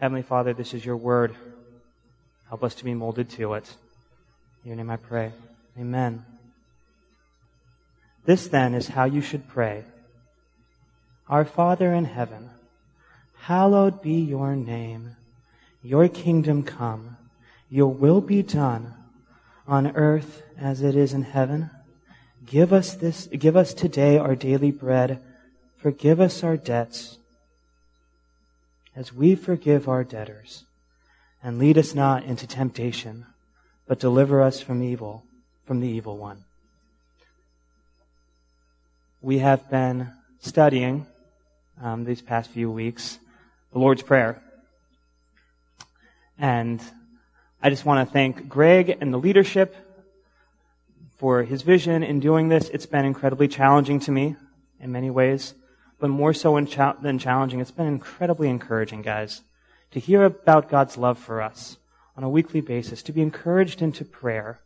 Heavenly Father, this is your word. Help us to be molded to it. In your name I pray. Amen. This then is how you should pray. Our Father in heaven, hallowed be your name. Your kingdom come. Your will be done on earth as it is in heaven. Give us this, give us today our daily bread. Forgive us our debts as we forgive our debtors. And lead us not into temptation, but deliver us from evil, from the evil one. We have been studying um, these past few weeks the Lord's Prayer. And I just want to thank Greg and the leadership for his vision in doing this. It's been incredibly challenging to me in many ways, but more so than challenging, it's been incredibly encouraging, guys, to hear about God's love for us on a weekly basis, to be encouraged into prayer.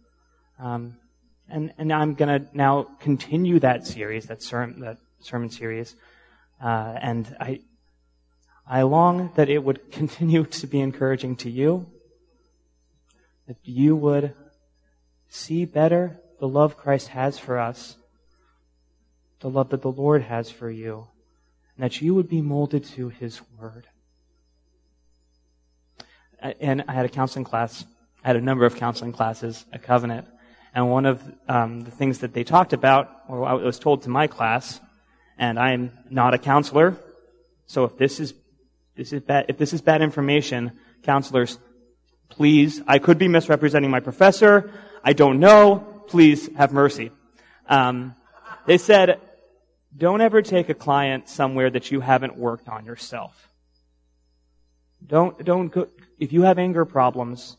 Um, and, and I'm going to now continue that series, that, ser- that sermon series. Uh, and I, I long that it would continue to be encouraging to you, that you would see better the love Christ has for us, the love that the Lord has for you, and that you would be molded to His Word. And I had a counseling class, I had a number of counseling classes at Covenant, and one of um, the things that they talked about, or I was told to my class, and I'm not a counselor, so if this is this is bad, if this is bad information, counselors, please, I could be misrepresenting my professor. I don't know please have mercy. Um, they said, don't ever take a client somewhere that you haven't worked on yourself. Don't, don't go, if you have anger problems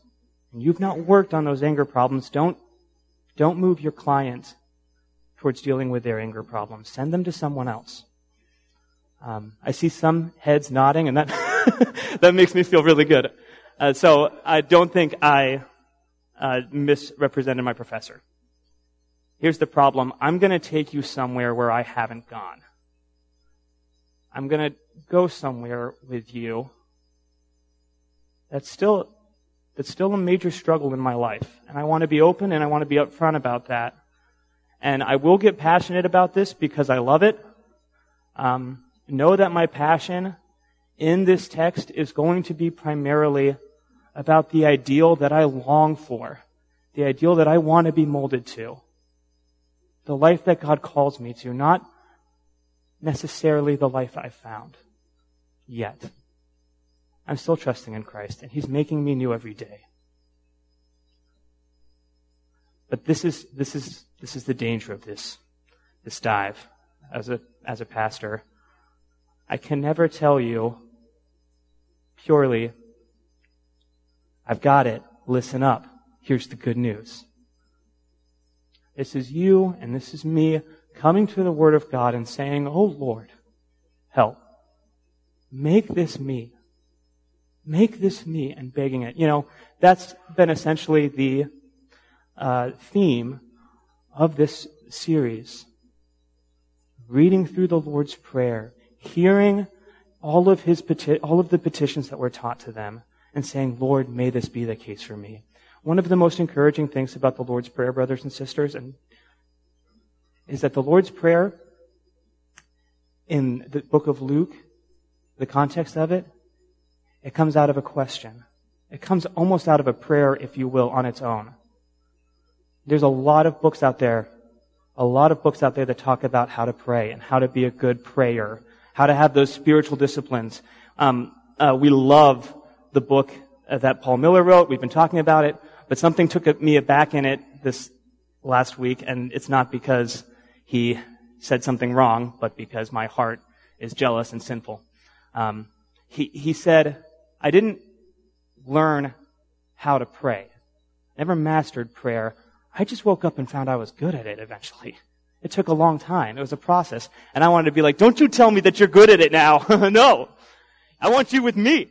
and you've not worked on those anger problems, don't, don't move your client towards dealing with their anger problems. Send them to someone else. Um, I see some heads nodding, and that that makes me feel really good. Uh, so I don't think I uh, misrepresented my professor. Here's the problem. I'm going to take you somewhere where I haven't gone. I'm going to go somewhere with you that's still, that's still a major struggle in my life. And I want to be open and I want to be upfront about that. And I will get passionate about this because I love it. Um, know that my passion in this text is going to be primarily about the ideal that I long for, the ideal that I want to be molded to the life that God calls me to, not necessarily the life I've found yet. I'm still trusting in Christ, and He's making me new every day. But this is, this is, this is the danger of this, this dive as a, as a pastor. I can never tell you purely, I've got it, listen up, here's the good news. This is you and this is me coming to the Word of God and saying, Oh Lord, help. Make this me. Make this me and begging it. You know, that's been essentially the uh, theme of this series. Reading through the Lord's Prayer, hearing all of his peti- all of the petitions that were taught to them, and saying, Lord, may this be the case for me. One of the most encouraging things about the Lord's Prayer, brothers and sisters, and is that the Lord's Prayer in the book of Luke, the context of it, it comes out of a question. It comes almost out of a prayer, if you will, on its own. There's a lot of books out there, a lot of books out there that talk about how to pray and how to be a good prayer, how to have those spiritual disciplines. Um, uh, we love the book that Paul Miller wrote. We've been talking about it. But something took me aback in it this last week, and it's not because he said something wrong, but because my heart is jealous and sinful. Um, he, he said, I didn't learn how to pray. Never mastered prayer. I just woke up and found I was good at it eventually. It took a long time. It was a process. And I wanted to be like, don't you tell me that you're good at it now. no. I want you with me.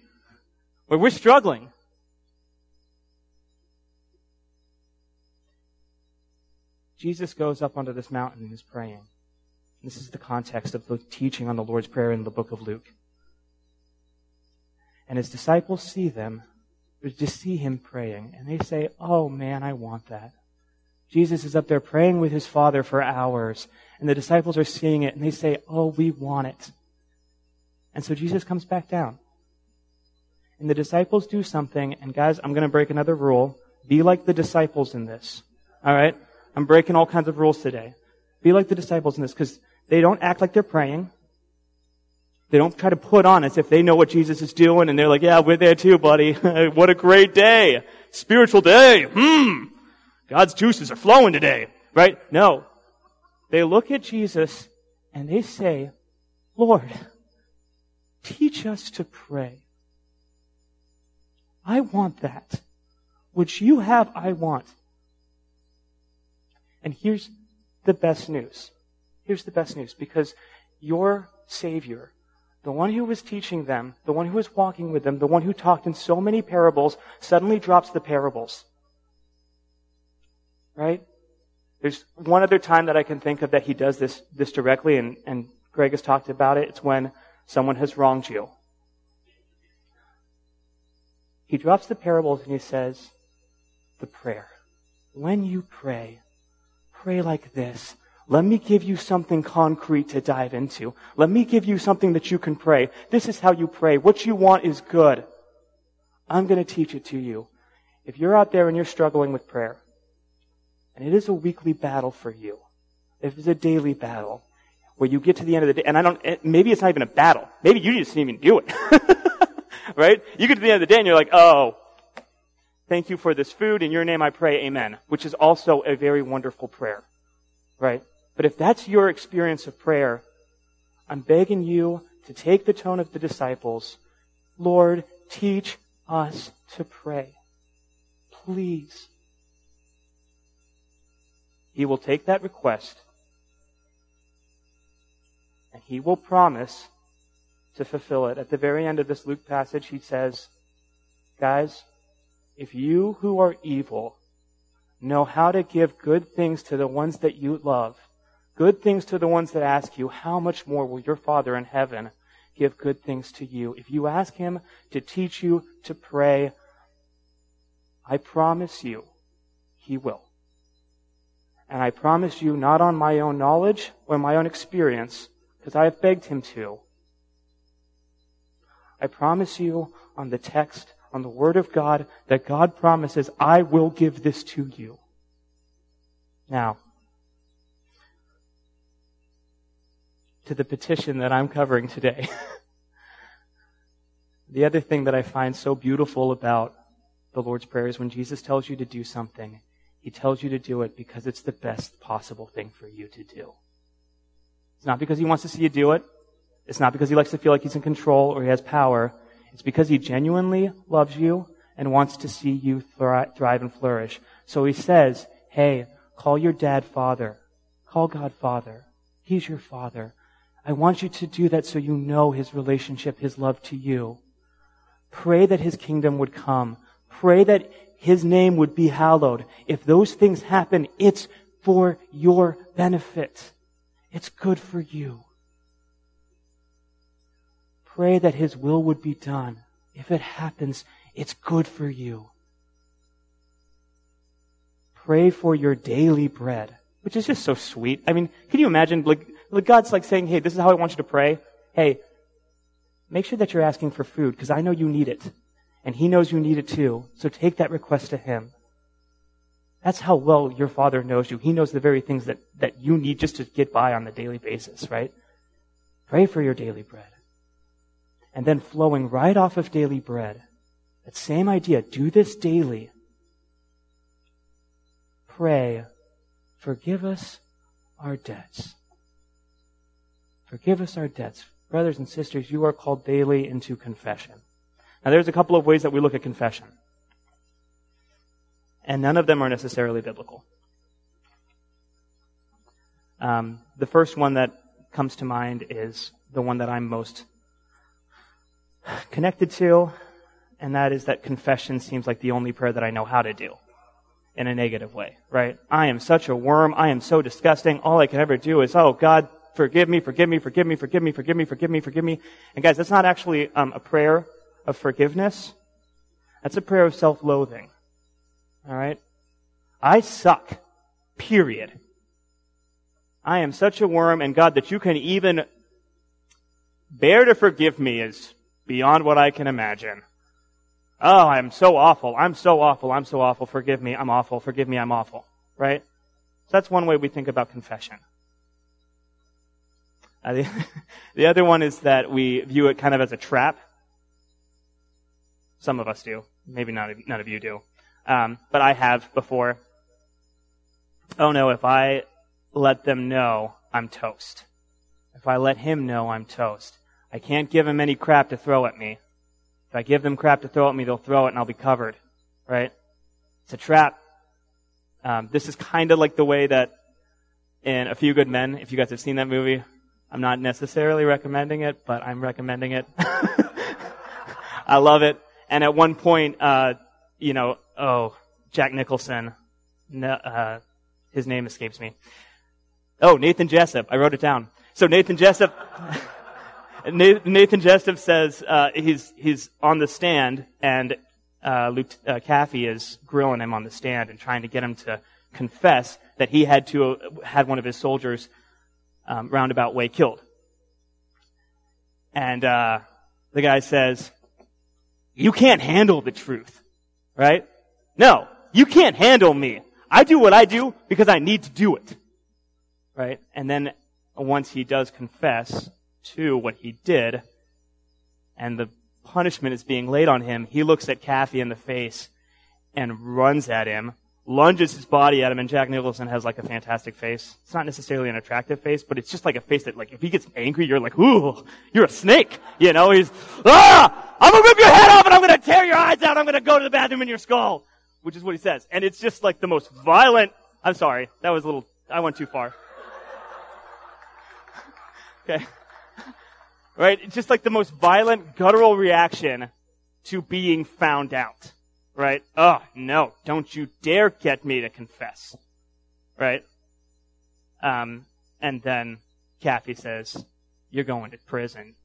Where we're struggling. Jesus goes up onto this mountain and is praying. This is the context of the teaching on the Lord's Prayer in the book of Luke. And his disciples see them, just see him praying, and they say, Oh man, I want that. Jesus is up there praying with his Father for hours, and the disciples are seeing it, and they say, Oh, we want it. And so Jesus comes back down. And the disciples do something, and guys, I'm going to break another rule. Be like the disciples in this. Alright? I'm breaking all kinds of rules today. Be like the disciples in this, because they don't act like they're praying. They don't try to put on as if they know what Jesus is doing and they're like, yeah, we're there too, buddy. what a great day. Spiritual day. Hmm. God's juices are flowing today. Right? No. They look at Jesus and they say, Lord, teach us to pray. I want that. Which you have, I want. And here's the best news. Here's the best news because your Savior the one who was teaching them, the one who was walking with them, the one who talked in so many parables, suddenly drops the parables. Right? There's one other time that I can think of that he does this, this directly, and, and Greg has talked about it. It's when someone has wronged you. He drops the parables and he says, the prayer. When you pray, pray like this. Let me give you something concrete to dive into. Let me give you something that you can pray. This is how you pray. What you want is good. I'm going to teach it to you. If you're out there and you're struggling with prayer, and it is a weekly battle for you, if it's a daily battle, where you get to the end of the day, and I don't, eh, maybe it's not even a battle. Maybe you just didn't even do it. right? You get to the end of the day and you're like, oh, thank you for this food. In your name I pray, amen. Which is also a very wonderful prayer. Right? But if that's your experience of prayer, I'm begging you to take the tone of the disciples. Lord, teach us to pray. Please. He will take that request and he will promise to fulfill it. At the very end of this Luke passage, he says, Guys, if you who are evil know how to give good things to the ones that you love, good things to the ones that ask you, how much more will your Father in heaven give good things to you? If you ask Him to teach you to pray, I promise you, He will. And I promise you, not on my own knowledge or my own experience, because I have begged Him to. I promise you on the text, on the Word of God, that God promises, I will give this to you. Now, to the petition that I'm covering today. the other thing that I find so beautiful about the Lord's Prayer is when Jesus tells you to do something, He tells you to do it because it's the best possible thing for you to do. It's not because He wants to see you do it. It's not because He likes to feel like He's in control or He has power. It's because He genuinely loves you and wants to see you thrive and flourish. So He says, hey, call your dad father. Call God father. He's your father. I want you to do that so you know His relationship, His love to you. Pray that His kingdom would come. Pray that His name would be hallowed. If those things happen, it's for your benefit. It's good for you. Pray that His will would be done. If it happens, it's good for you. Pray for your daily bread, which is just so sweet. I mean, can you imagine, like, God's like saying, hey, this is how I want you to pray. Hey, make sure that you're asking for food because I know you need it. And He knows you need it too. So take that request to Him. That's how well your Father knows you. He knows the very things that, that you need just to get by on the daily basis, right? Pray for your daily bread. And then flowing right off of daily bread, that same idea, do this daily. Pray, forgive us our debts Forgive us our debts. Brothers and sisters, you are called daily into confession. Now, there's a couple of ways that we look at confession. And none of them are necessarily biblical. Um, the first one that comes to mind is the one that I'm most connected to, and that is that confession seems like the only prayer that I know how to do in a negative way, right? I am such a worm. I am so disgusting. All I can ever do is, oh, God, forgive me, forgive me, forgive me, forgive me, forgive me, forgive me, forgive me. And guys, that's not actually um, a prayer of forgiveness, that's a prayer of self-loathing. Alright? I suck. Period. I am such a worm, and God, that you can even bear to forgive me is beyond what I can imagine. Oh, I'm so awful. I'm so awful. I'm so awful. Forgive me. I'm awful. Forgive me. I'm awful. Right? So that's one way we think about confession. Uh, the, the other one is that we view it kind of as a trap. Some of us do. Maybe not, none of you do. Um, but I have before. Oh no, if I let them know, I'm toast. If I let him know, I'm toast. I can't give them any crap to throw at me. If I give them crap to throw at me, they'll throw it and I'll be covered. Right? It's a trap. Um, this is kind of like the way that in A Few Good Men, if you guys have seen that movie, I'm not necessarily recommending it, but I'm recommending it. I love it. And at one point, uh, you know, oh, Jack Nicholson, no, uh, his name escapes me. Oh, Nathan Jessup. I wrote it down. So Nathan Jessup, Nathan Jessup says uh, he's he's on the stand, and uh, Luke uh, Kaffee is grilling him on the stand and trying to get him to confess that he had to uh, had one of his soldiers um, roundabout way killed. And uh, the guy says, "You can't handle the truth, right? No, you can't handle me. I do what I do because I need to do it, right? And then once he does confess." To what he did, and the punishment is being laid on him, he looks at Kaffee in the face and runs at him, lunges his body at him, and Jack Nicholson has like a fantastic face. It's not necessarily an attractive face, but it's just like a face that like, if he gets angry, you're like, ooh, you're a snake. You know, he's, ah, I'm gonna rip your head off and I'm gonna tear your eyes out, I'm gonna go to the bathroom in your skull. Which is what he says. And it's just like the most violent, I'm sorry, that was a little, I went too far. Okay. Right? It's just like the most violent, guttural reaction to being found out. Right? Oh, no, don't you dare get me to confess. Right? Um, and then Kaffee says, you're going to prison.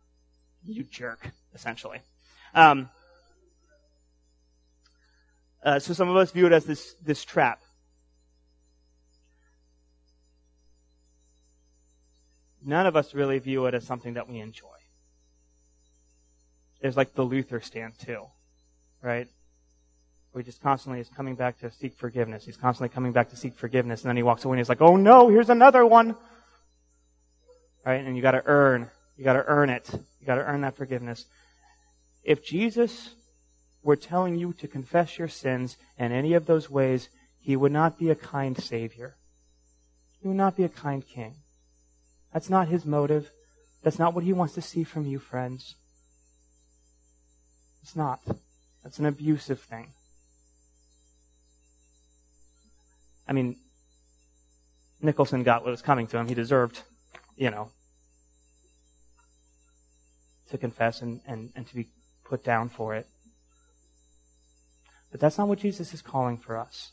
You jerk, essentially. Um, uh, so some of us view it as this, this trap. None of us really view it as something that we enjoy is like the Luther stand too, right? He just constantly is coming back to seek forgiveness. He's constantly coming back to seek forgiveness, and then he walks away and he's like, "Oh no, here's another one." Right? And you got to earn. You got to earn it. You got to earn that forgiveness. If Jesus were telling you to confess your sins in any of those ways, he would not be a kind savior. He would not be a kind king. That's not his motive. That's not what he wants to see from you, friends. It's not. That's an abusive thing. I mean, Nicholson got what was coming to him. He deserved, you know, to confess and, and, and to be put down for it. But that's not what Jesus is calling for us.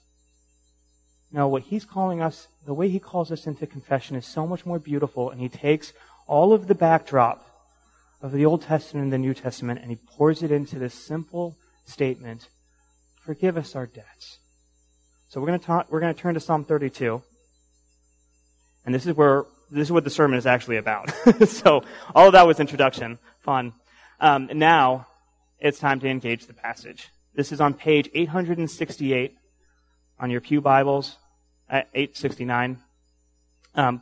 No, what he's calling us, the way he calls us into confession is so much more beautiful, and he takes all of the backdrop of the Old Testament and the New Testament, and he pours it into this simple statement Forgive us our debts. So we're going to talk, we're going to turn to Psalm 32. And this is where, this is what the sermon is actually about. so all of that was introduction. Fun. Um, now, it's time to engage the passage. This is on page 868 on your Pew Bibles, at 869. Um,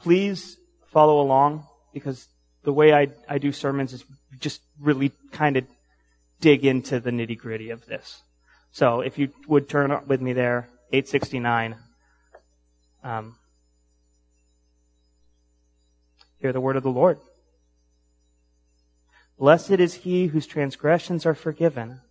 please follow along because the way I, I do sermons is just really kind of dig into the nitty gritty of this. So if you would turn with me there, 869. Um, hear the word of the Lord. Blessed is he whose transgressions are forgiven,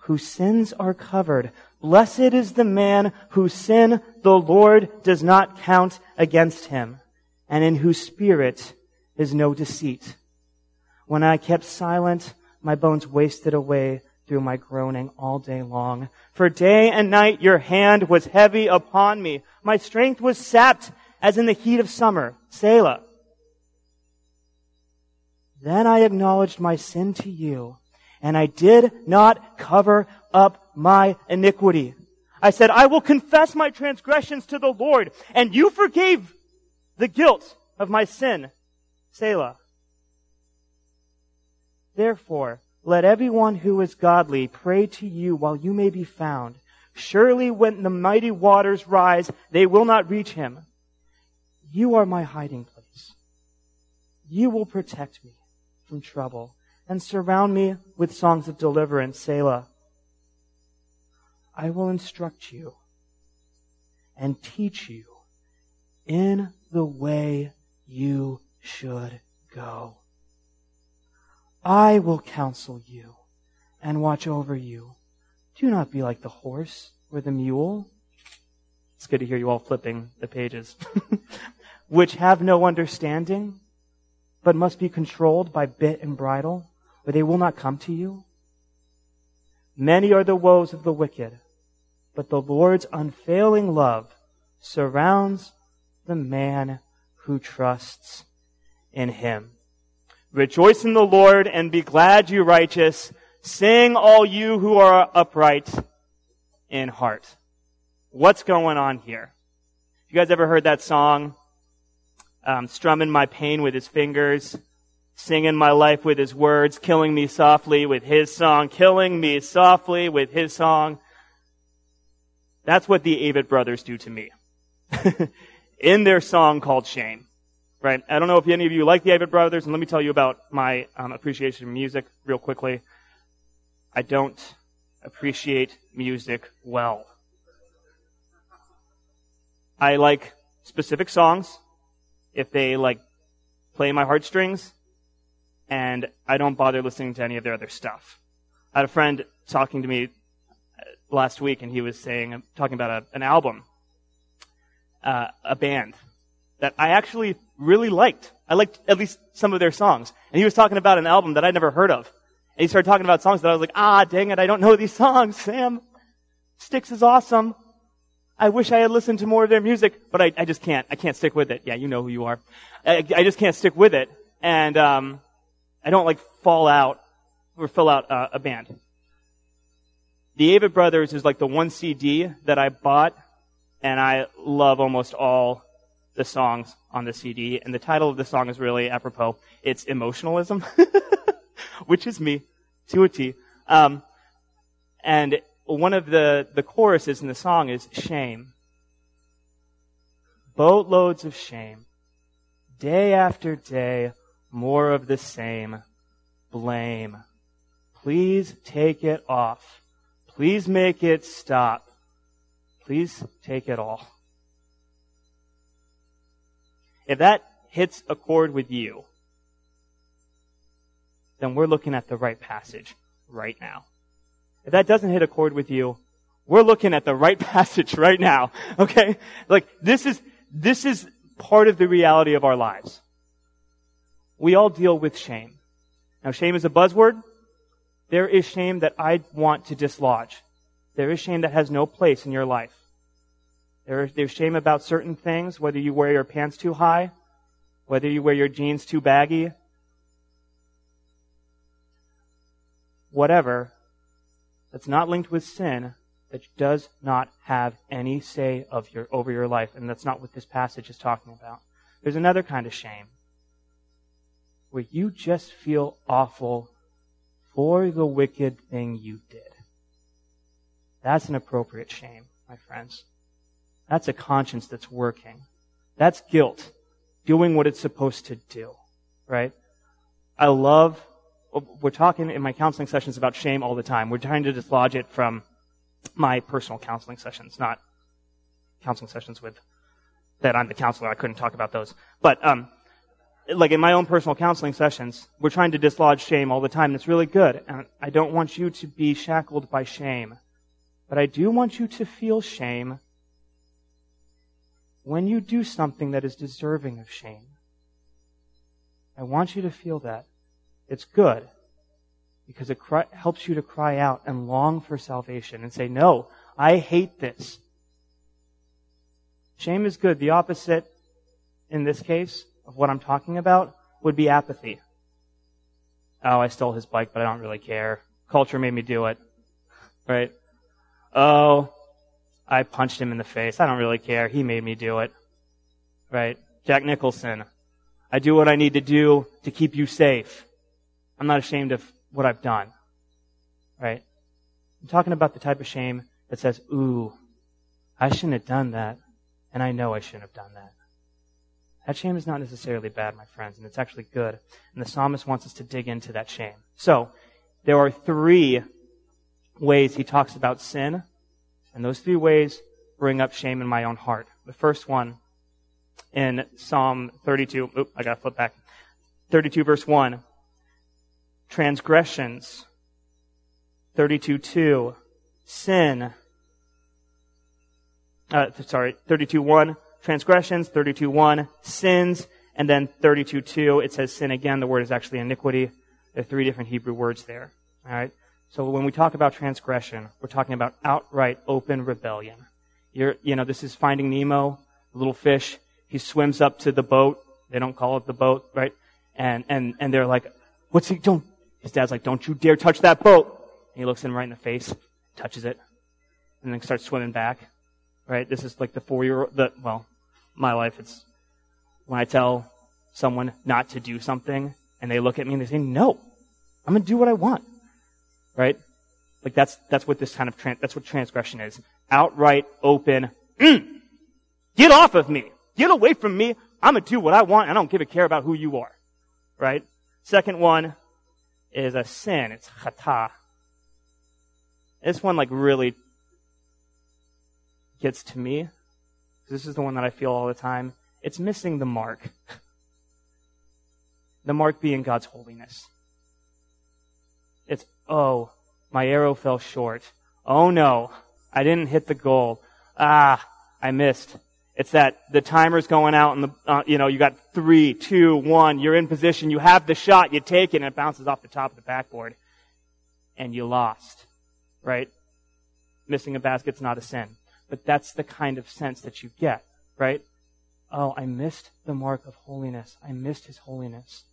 whose sins are covered. Blessed is the man whose sin the Lord does not count against him, and in whose spirit is no deceit. When I kept silent, my bones wasted away through my groaning all day long. For day and night your hand was heavy upon me. My strength was sapped as in the heat of summer. Selah. Then I acknowledged my sin to you, and I did not cover up my iniquity. I said, I will confess my transgressions to the Lord, and you forgave the guilt of my sin. Selah. Therefore, let everyone who is godly pray to you while you may be found. Surely when the mighty waters rise, they will not reach him. You are my hiding place. You will protect me from trouble and surround me with songs of deliverance, Selah. I will instruct you and teach you in the way you should go. I will counsel you and watch over you. Do not be like the horse or the mule. It's good to hear you all flipping the pages. Which have no understanding, but must be controlled by bit and bridle, or they will not come to you. Many are the woes of the wicked, but the Lord's unfailing love surrounds the man who trusts in him. Rejoice in the Lord and be glad, you righteous. Sing, all you who are upright in heart. What's going on here? You guys ever heard that song? Um, strumming my pain with his fingers, singing my life with his words, killing me softly with his song, killing me softly with his song. That's what the Avett brothers do to me. In their song called Shame. Right? I don't know if any of you like the Avett brothers, and let me tell you about my um, appreciation of music real quickly. I don't appreciate music well. I like specific songs if they like play my heartstrings, and I don't bother listening to any of their other stuff. I had a friend talking to me uh, last week, and he was saying, talking about a, an album, uh, a band that I actually really liked. I liked at least some of their songs, and he was talking about an album that I'd never heard of. And he started talking about songs that I was like, ah, dang it, I don't know these songs, Sam. Styx is awesome. I wish I had listened to more of their music, but I, I just can't. I can't stick with it. Yeah, you know who you are. I, I just can't stick with it. And, um, I don't like fall out or fill out uh, a band. The Avett Brothers is like the one CD that I bought, and I love almost all the songs on the CD. And the title of the song is really apropos. It's Emotionalism. which is me to a T. Um, and one of the, the choruses in the song is shame. Boatloads of shame. Day after day, more of the same. Blame. Please take it off. Please make it stop. Please take it all. If that hits a chord with you, then we're looking at the right passage right now. If that doesn't hit a chord with you, we're looking at the right passage right now. Okay? Like, this is, this is part of the reality of our lives. We all deal with shame. Now, shame is a buzzword. There is shame that I want to dislodge. There is shame that has no place in your life. There is, there's shame about certain things, whether you wear your pants too high, whether you wear your jeans too baggy, whatever that's not linked with sin that does not have any say of your over your life and that's not what this passage is talking about. There's another kind of shame where you just feel awful for the wicked thing you did. That's an appropriate shame my friends that's a conscience that's working that's guilt doing what it's supposed to do right i love we're talking in my counseling sessions about shame all the time. We're trying to dislodge it from my personal counseling sessions, not counseling sessions with that I'm the counselor. I couldn't talk about those. But um, like in my own personal counseling sessions, we're trying to dislodge shame all the time. It's really good. And I don't want you to be shackled by shame. But I do want you to feel shame when you do something that is deserving of shame. I want you to feel that. It's good because it cry, helps you to cry out and long for salvation and say, no, I hate this. Shame is good. The opposite in this case of what I'm talking about would be apathy. Oh, I stole his bike, but I don't really care. Culture made me do it. Right? Oh, I punched him in the face. I don't really care. He made me do it. Right? Jack Nicholson. I do what I need to do to keep you safe. I'm not ashamed of what I've done. Right? I'm talking about the type of shame that says, ooh, I shouldn't have done that, and I know I shouldn't have done that. That shame is not necessarily bad, my friends, and it's actually good. And the psalmist wants us to dig into that shame. So, there are three ways he talks about sin, and those three ways bring up shame in my own heart. The first one in Psalm 32, oop, I gotta flip back. 32 verse 1. Transgressions. 32 2. Sin. Uh, sorry, 32 1. Transgressions. 32 1. Sins. And then 32 2, it says sin again. The word is actually iniquity. There are three different Hebrew words there. Alright? So when we talk about transgression, we're talking about outright open rebellion. You're, you know, this is finding Nemo, little fish. He swims up to the boat. They don't call it the boat, right? And, and, and they're like, what's he, don't, his dad's like, don't you dare touch that boat. And he looks him right in the face, touches it, and then starts swimming back. Right? This is like the four year old, well, my life, it's when I tell someone not to do something and they look at me and they say, no, I'm going to do what I want. Right? Like that's, that's what this kind of, that's what transgression is. Outright, open, mm, get off of me. Get away from me. I'm gonna do what I want. I don't give a care about who you are. Right? Second one is a sin. It's chata. This one like really gets to me. This is the one that I feel all the time. It's missing the mark. the mark being God's holiness. It's, oh, my arrow fell short. Oh no, I didn't hit the goal. Ah, I missed. It's that the timer's going out and the, uh, you know, you got three, two, one, you're in position, you have the shot, you take it and it bounces off the top of the backboard. And you lost. Right? Missing a basket's not a sin. But that's the kind of sense that you get, right? Oh, I missed the mark of holiness. I missed his holiness.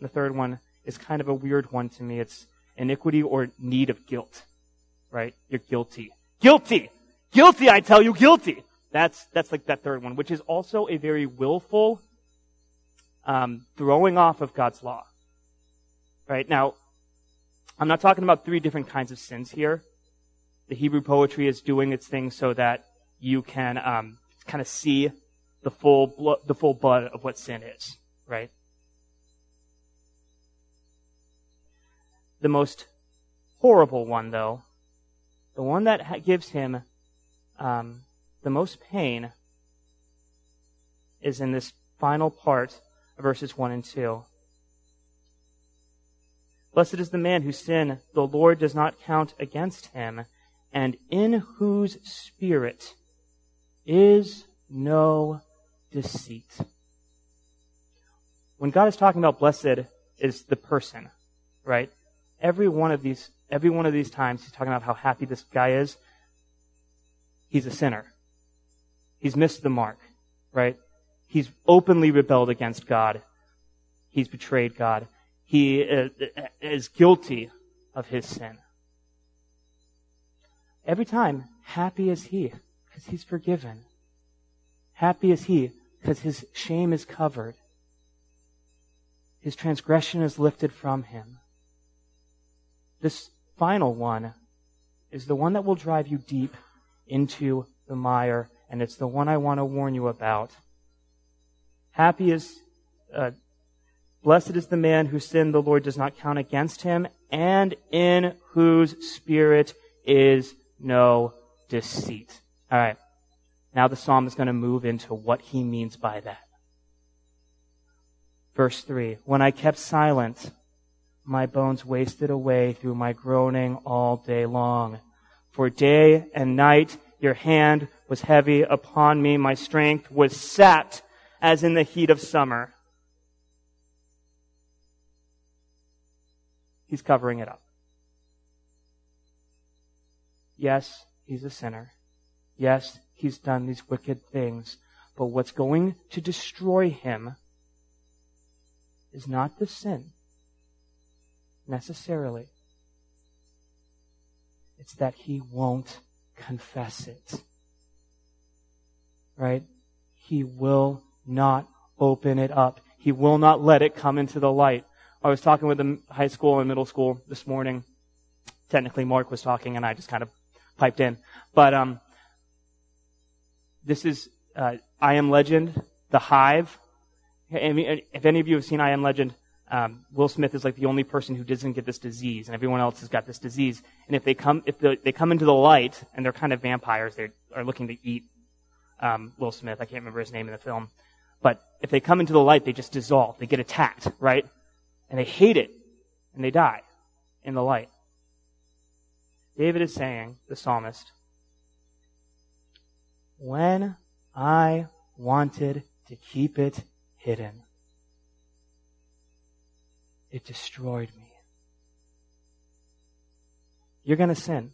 The third one is kind of a weird one to me. It's iniquity or need of guilt, right? You're guilty. Guilty! Guilty, I tell you, guilty! That's, that's like that third one, which is also a very willful um, throwing off of God's law. Right? Now, I'm not talking about three different kinds of sins here. The Hebrew poetry is doing its thing so that you can um, kind of see the full blo- the full blood of what sin is. Right? The most horrible one, though, the one that gives him um, the most pain is in this final part of verses 1 and 2. Blessed is the man whose sin the Lord does not count against him, and in whose spirit is no deceit. When God is talking about blessed is the person, right? Every one of these, every one of these times he's talking about how happy this guy is. He's a sinner. He's missed the mark, right? He's openly rebelled against God. He's betrayed God. He uh, uh, is guilty of his sin. Every time, happy is he, because he's forgiven. Happy is he, because his shame is covered. His transgression is lifted from him. This final one is the one that will drive you deep into the mire and it's the one I want to warn you about. Happy is, uh, blessed is the man whose sin the Lord does not count against him, and in whose spirit is no deceit. Alright. Now the psalm is going to move into what he means by that. Verse 3. When I kept silent, my bones wasted away through my groaning all day long. For day and night your hand was heavy upon me. My strength was sapped as in the heat of summer. He's covering it up. Yes, he's a sinner. Yes, he's done these wicked things. But what's going to destroy him is not the sin. Necessarily. It's that he won't confess it. Right? He will not open it up. He will not let it come into the light. I was talking with the high school and middle school this morning. Technically, Mark was talking, and I just kind of piped in. But um, this is uh, I Am Legend, The Hive. If any of you have seen I Am Legend, um, Will Smith is like the only person who doesn't get this disease, and everyone else has got this disease. And if they come, if they come into the light, and they're kind of vampires, they are looking to eat um, Will Smith. I can't remember his name in the film, but if they come into the light, they just dissolve. They get attacked, right? And they hate it, and they die in the light. David is saying, the psalmist, when I wanted to keep it hidden, it destroyed me. You're going to sin.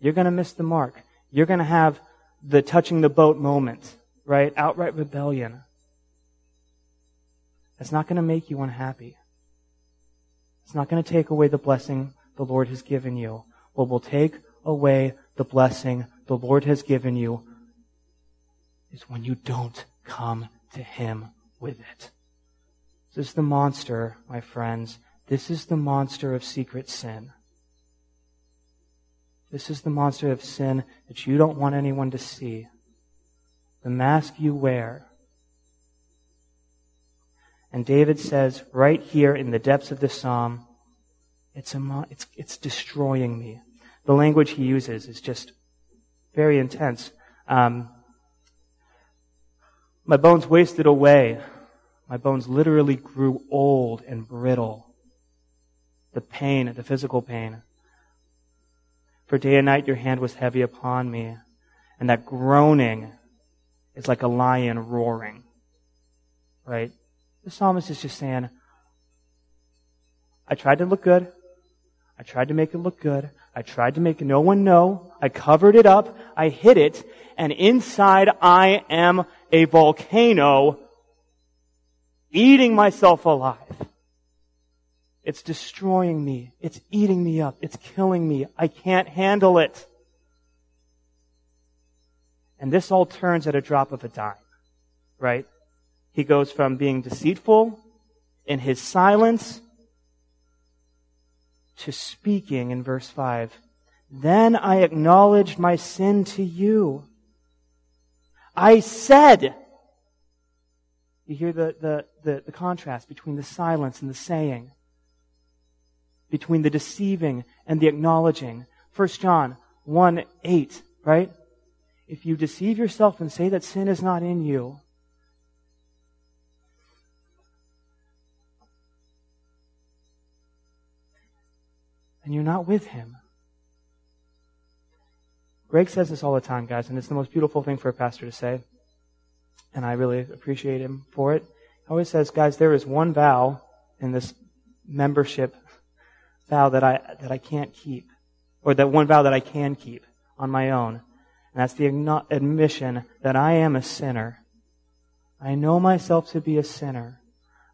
You're going to miss the mark. You're going to have the touching the boat moment, right? Outright rebellion. That's not going to make you unhappy. It's not going to take away the blessing the Lord has given you. What will take away the blessing the Lord has given you is when you don't come to Him with it. This is the monster, my friends. This is the monster of secret sin. This is the monster of sin that you don't want anyone to see. The mask you wear. And David says right here in the depths of the psalm, it's, a, it's, it's destroying me. The language he uses is just very intense. Um, my bones wasted away. My bones literally grew old and brittle. The pain, the physical pain. For day and night your hand was heavy upon me. And that groaning is like a lion roaring. Right? The psalmist is just saying, I tried to look good. I tried to make it look good. I tried to make no one know. I covered it up. I hid it. And inside I am a volcano eating myself alive. It's destroying me. It's eating me up. It's killing me. I can't handle it. And this all turns at a drop of a dime, right? He goes from being deceitful in his silence to speaking in verse 5. Then I acknowledged my sin to you. I said, you hear the, the, the, the, contrast between the silence and the saying, between the deceiving and the acknowledging. 1 John 1 8, right? If you deceive yourself and say that sin is not in you, and you're not with Him. Greg says this all the time, guys, and it's the most beautiful thing for a pastor to say and I really appreciate him for it. He always says, guys, there is one vow in this membership vow that I, that I can't keep, or that one vow that I can keep on my own. And that's the admission that I am a sinner. I know myself to be a sinner.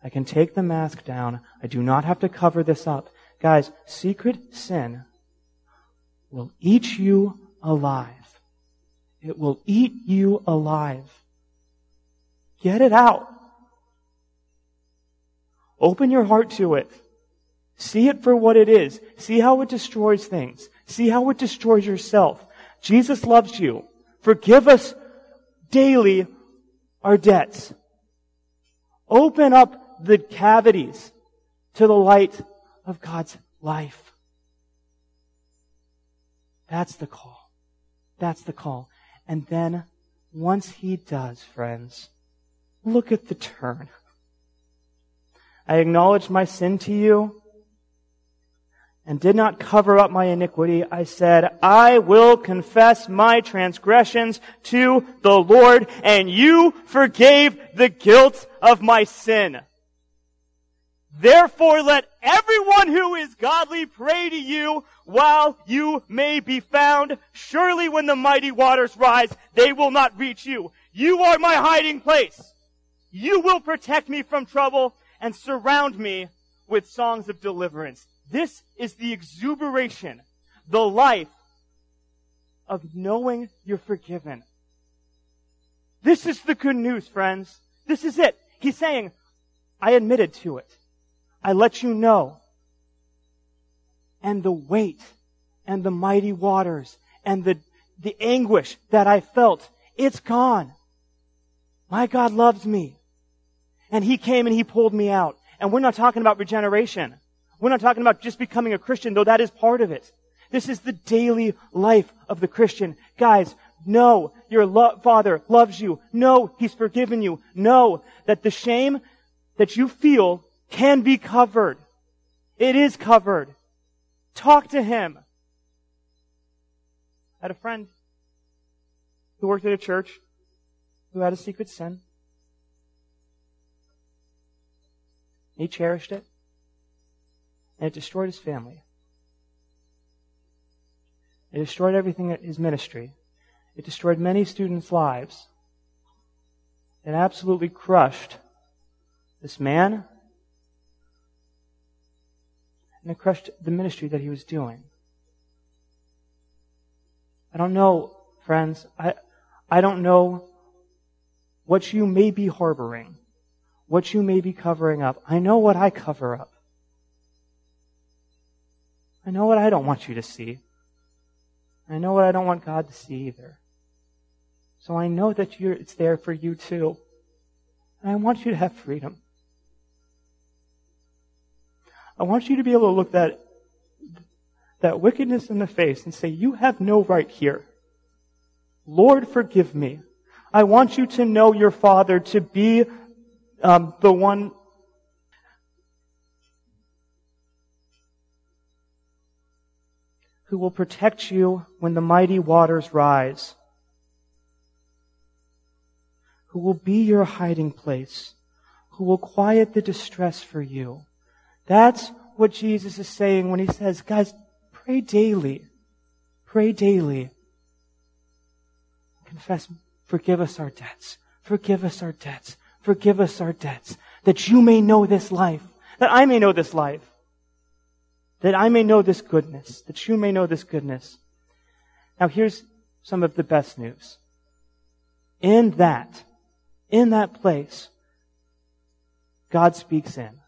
I can take the mask down. I do not have to cover this up. Guys, secret sin will eat you alive. It will eat you alive. Get it out. Open your heart to it. See it for what it is. See how it destroys things. See how it destroys yourself. Jesus loves you. Forgive us daily our debts. Open up the cavities to the light of God's life. That's the call. That's the call. And then once he does, friends, Look at the turn. I acknowledged my sin to you and did not cover up my iniquity. I said, I will confess my transgressions to the Lord and you forgave the guilt of my sin. Therefore let everyone who is godly pray to you while you may be found. Surely when the mighty waters rise, they will not reach you. You are my hiding place. You will protect me from trouble and surround me with songs of deliverance. This is the exuberation, the life of knowing you're forgiven. This is the good news, friends. This is it. He's saying, I admitted to it. I let you know. And the weight and the mighty waters and the, the anguish that I felt, it's gone. My God loves me. And He came and He pulled me out. And we're not talking about regeneration. We're not talking about just becoming a Christian, though that is part of it. This is the daily life of the Christian. Guys, know your lo- Father loves you. Know He's forgiven you. Know that the shame that you feel can be covered. It is covered. Talk to Him. I had a friend who worked at a church who had a secret sin. He cherished it. And it destroyed his family. It destroyed everything at his ministry. It destroyed many students' lives. It absolutely crushed this man. And it crushed the ministry that he was doing. I don't know, friends. I, I don't know what you may be harboring, what you may be covering up. I know what I cover up. I know what I don't want you to see. I know what I don't want God to see either. So I know that it's there for you too. And I want you to have freedom. I want you to be able to look that, that wickedness in the face and say, you have no right here. Lord, forgive me. I want you to know your Father to be um, the one who will protect you when the mighty waters rise, who will be your hiding place, who will quiet the distress for you. That's what Jesus is saying when he says, guys, pray daily. Pray daily. Confess, forgive us our debts. Forgive us our debts. Forgive us our debts. That you may know this life. That I may know this life that I may know this goodness, that you may know this goodness. Now here's some of the best news. In that, in that place, God speaks in.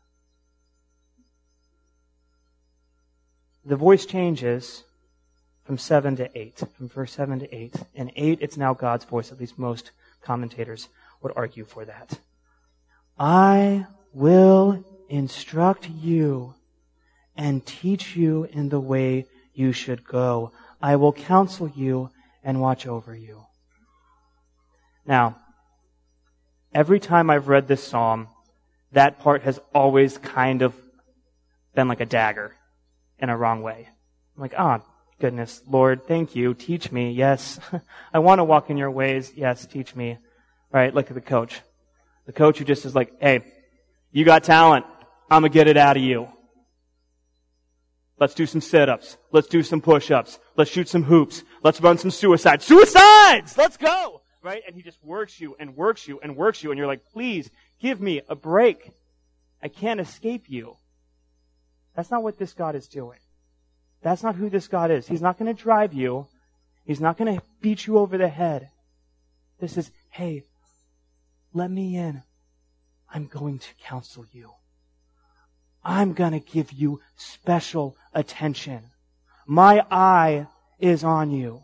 The voice changes from 7 to 8, from verse 7 to 8. In 8, it's now God's voice, at least most commentators would argue for that. I will instruct you and teach you in the way you should go. I will counsel you and watch over you. Now, every time I've read this psalm, that part has always kind of been like a dagger in a wrong way. I'm like, ah, oh, goodness, Lord, thank you. Teach me. Yes. I want to walk in your ways. Yes, teach me. Right? Look at the coach. The coach who just is like, hey, you got talent. I'm going to get it out of you. Let's do some sit-ups. Let's do some push-ups. Let's shoot some hoops. Let's run some suicides. Suicides! Let's go! Right? And he just works you and works you and works you and you're like, please give me a break. I can't escape you. That's not what this God is doing. That's not who this God is. He's not going to drive you. He's not going to beat you over the head. This is, hey, let me in. I'm going to counsel you. I'm going to give you special attention. My eye is on you.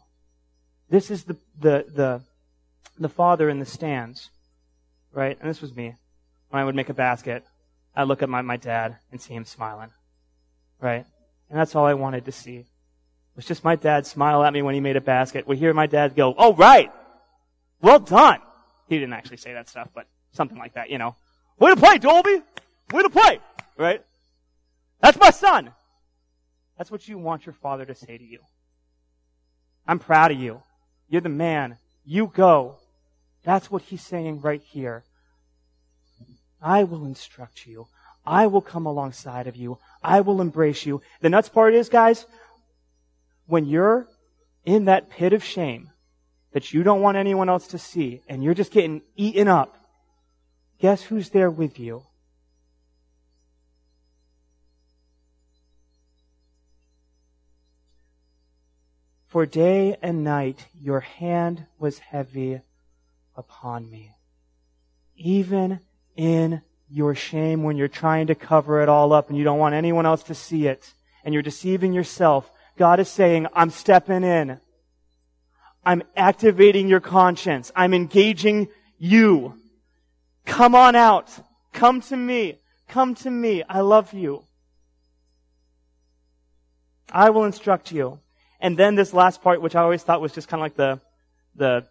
This is the, the, the, the father in the stands, right? And this was me. When I would make a basket, I'd look at my, my dad and see him smiling, right? And that's all I wanted to see. It was just my dad smile at me when he made a basket. We hear my dad go, oh right! Well done! He didn't actually say that stuff, but something like that, you know. Way to play, Dolby! Way to play! Right? That's my son. That's what you want your father to say to you. I'm proud of you. You're the man. You go. That's what he's saying right here. I will instruct you. I will come alongside of you. I will embrace you. The nuts part is, guys, when you're in that pit of shame that you don't want anyone else to see and you're just getting eaten up, guess who's there with you? For day and night your hand was heavy upon me. Even in your shame when you're trying to cover it all up and you don't want anyone else to see it and you're deceiving yourself, God is saying, I'm stepping in. I'm activating your conscience. I'm engaging you. Come on out. Come to me. Come to me. I love you. I will instruct you. And then this last part, which I always thought was just kind of like the, the,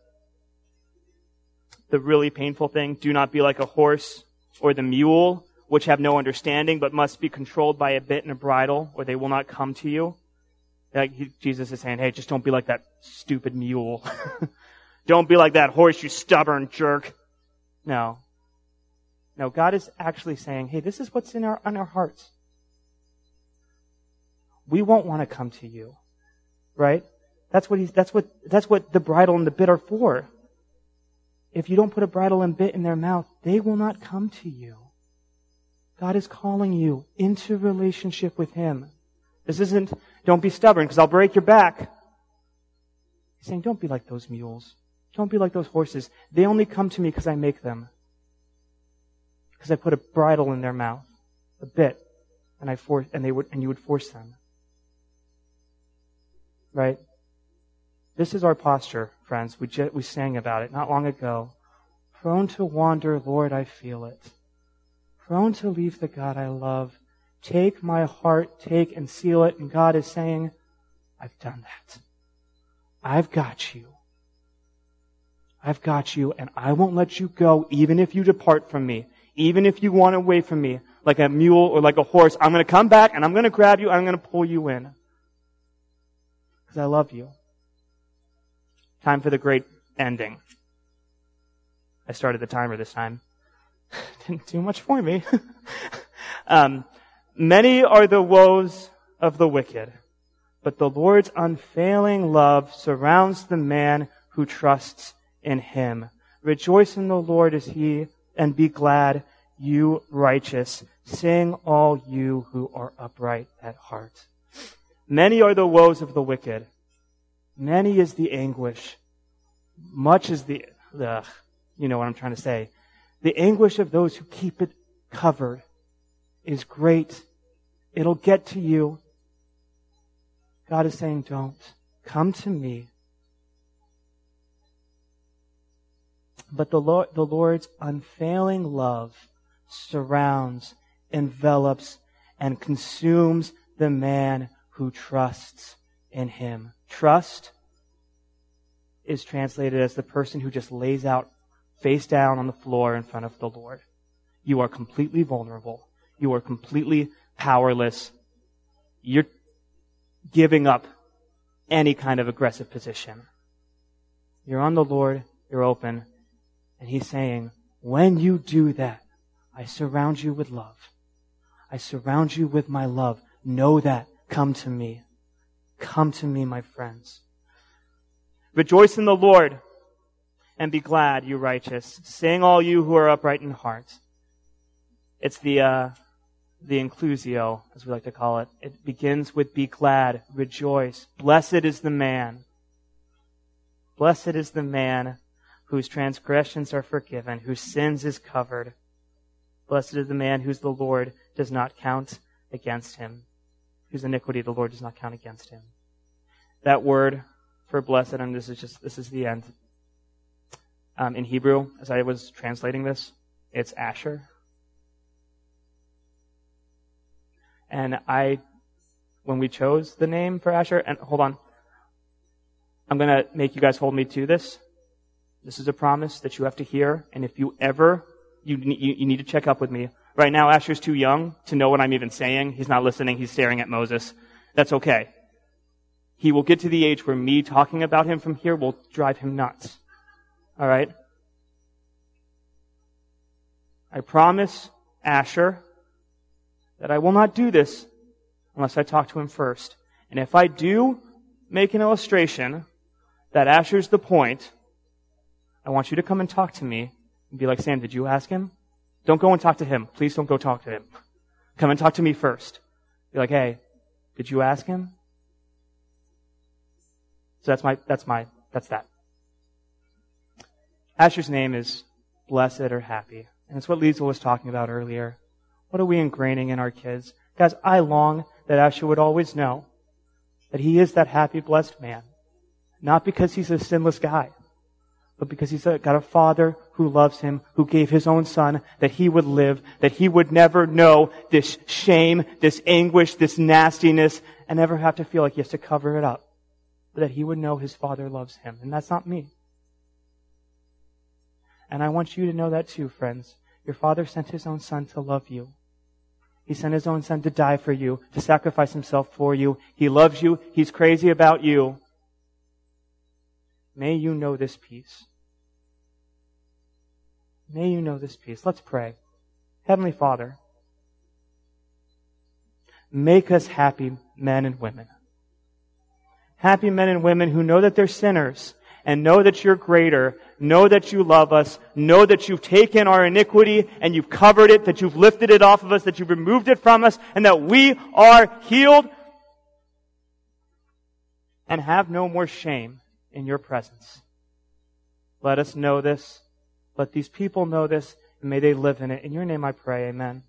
the really painful thing. Do not be like a horse or the mule, which have no understanding, but must be controlled by a bit and a bridle, or they will not come to you. Like he, Jesus is saying, hey, just don't be like that stupid mule. don't be like that horse, you stubborn jerk. No. No, God is actually saying, hey, this is what's in our, in our hearts. We won't want to come to you. Right? That's what he's, that's what, that's what the bridle and the bit are for. If you don't put a bridle and bit in their mouth, they will not come to you. God is calling you into relationship with Him. This isn't, don't be stubborn because I'll break your back. He's saying, don't be like those mules. Don't be like those horses. They only come to me because I make them. Because I put a bridle in their mouth, a bit, and I force, and they would, and you would force them. Right? This is our posture, friends. We, we sang about it not long ago. Prone to wander, Lord, I feel it. Prone to leave the God I love. Take my heart, take and seal it. And God is saying, I've done that. I've got you. I've got you, and I won't let you go even if you depart from me. Even if you want away from me, like a mule or like a horse, I'm going to come back and I'm going to grab you, I'm going to pull you in because I love you. Time for the great ending. I started the timer this time. Didn't do much for me. um, many are the woes of the wicked, but the Lord's unfailing love surrounds the man who trusts in him. Rejoice in the Lord as he, and be glad, you righteous. Sing all you who are upright at heart. Many are the woes of the wicked. Many is the anguish. Much is the, the, you know what I'm trying to say. The anguish of those who keep it covered is great. It'll get to you. God is saying, don't. Come to me. But the, Lord, the Lord's unfailing love surrounds, envelops, and consumes the man who trusts in him. Trust is translated as the person who just lays out face down on the floor in front of the Lord. You are completely vulnerable. You are completely powerless. You're giving up any kind of aggressive position. You're on the Lord, you're open, and He's saying, when you do that, I surround you with love. I surround you with my love. Know that. Come to me. Come to me, my friends. Rejoice in the Lord and be glad, you righteous. Sing all you who are upright in heart. It's the, uh, the inclusio, as we like to call it. It begins with be glad, rejoice. Blessed is the man. Blessed is the man whose transgressions are forgiven, whose sins is covered. Blessed is the man whose the Lord does not count against him whose iniquity the Lord does not count against him. That word for blessed, and this is just, this is the end. Um, in Hebrew, as I was translating this, it's Asher. And I, when we chose the name for Asher, and hold on, I'm going to make you guys hold me to this. This is a promise that you have to hear, and if you ever, you, you, you need to check up with me. Right now, Asher's too young to know what I'm even saying. He's not listening. He's staring at Moses. That's okay. He will get to the age where me talking about him from here will drive him nuts. All right? I promise Asher that I will not do this unless I talk to him first. And if I do make an illustration that Asher's the point, I want you to come and talk to me and be like, Sam, did you ask him? Don't go and talk to him. Please don't go talk to him. Come and talk to me first. Be like, hey, did you ask him? So that's my, that's my, that's that. Asher's name is blessed or happy. And it's what Liesel was talking about earlier. What are we ingraining in our kids? Guys, I long that Asher would always know that he is that happy, blessed man. Not because he's a sinless guy, but because he's got a father who loves him, who gave his own son that he would live, that he would never know this shame, this anguish, this nastiness, and never have to feel like he has to cover it up. But that he would know his father loves him. And that's not me. And I want you to know that too, friends. Your father sent his own son to love you. He sent his own son to die for you, to sacrifice himself for you. He loves you. He's crazy about you. May you know this peace. May you know this peace. Let's pray. Heavenly Father, make us happy men and women. Happy men and women who know that they're sinners and know that you're greater, know that you love us, know that you've taken our iniquity and you've covered it, that you've lifted it off of us, that you've removed it from us, and that we are healed and have no more shame in your presence. Let us know this. Let these people know this, and may they live in it. In your name I pray, amen.